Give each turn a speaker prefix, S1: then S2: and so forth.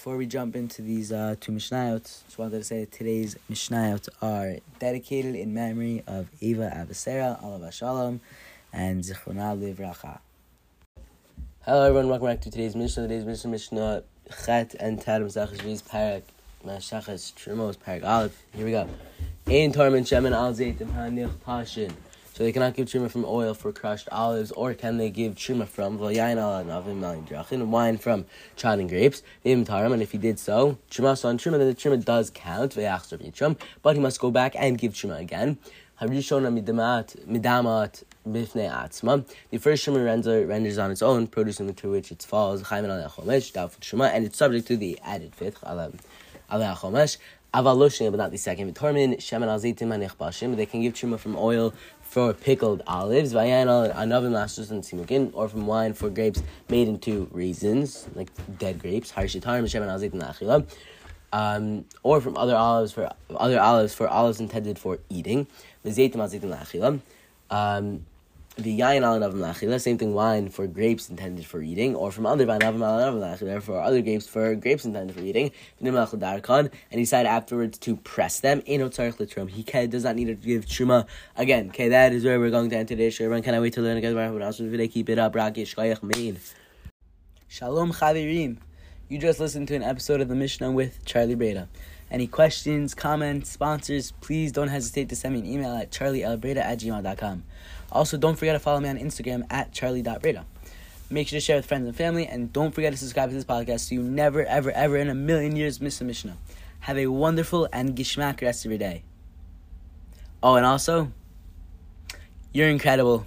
S1: before we jump into these uh, two Mishnayot, just wanted to say that today's Mishnayot are dedicated in memory of Ava Abehsera, Alav Shalom, and Zichrona Livracha.
S2: Hello everyone, welcome back to today's Mishnah. Today's Mishnah, Mishnah Chet and Tad Mesach Shviz Parak Mashachas Trumos Parak Aleph. Here we go. Ein Torment Shemen Al Zaytim Hanich Pashin. So they cannot give truma from oil for crushed olives, or can they give truma from wine from and grapes, and if he did so, truma on truma, then the truma does count, but he must go back and give truma again. Bifnei atzma. The first truma render, renders on its own, producing to which it falls, chaymin al chomesh, doubtful truma, and it's subject to the added fifth, al chomesh. Avaloshim, but not the second. Tormin, shemen al bashim. They can give truma from oil for pickled olives, vayanal anavim lastus and simukin, or from wine for grapes made into raisins, like dead grapes, harshitar, mishem and azit and um, or from other olives for other olives for olives intended for eating, um, the yain al navim same thing, wine for grapes intended for eating, or from other vine navim al therefore other grapes for grapes intended for eating, and he decided afterwards to press them. He does not need to give truma again. Okay, that is where we're going to end today's show. Everyone, can I wait to learn together? Keep it up,
S1: Shalom Chavirim. You just listened to an episode of the Mishnah with Charlie Breda. Any questions, comments, sponsors, please don't hesitate to send me an email at charlieelbreda at gmail.com. Also, don't forget to follow me on Instagram at charlie.breda. Make sure to share with friends and family, and don't forget to subscribe to this podcast so you never, ever, ever in a million years miss a Mishnah. Have a wonderful and gishmak rest of your day. Oh, and also, you're incredible.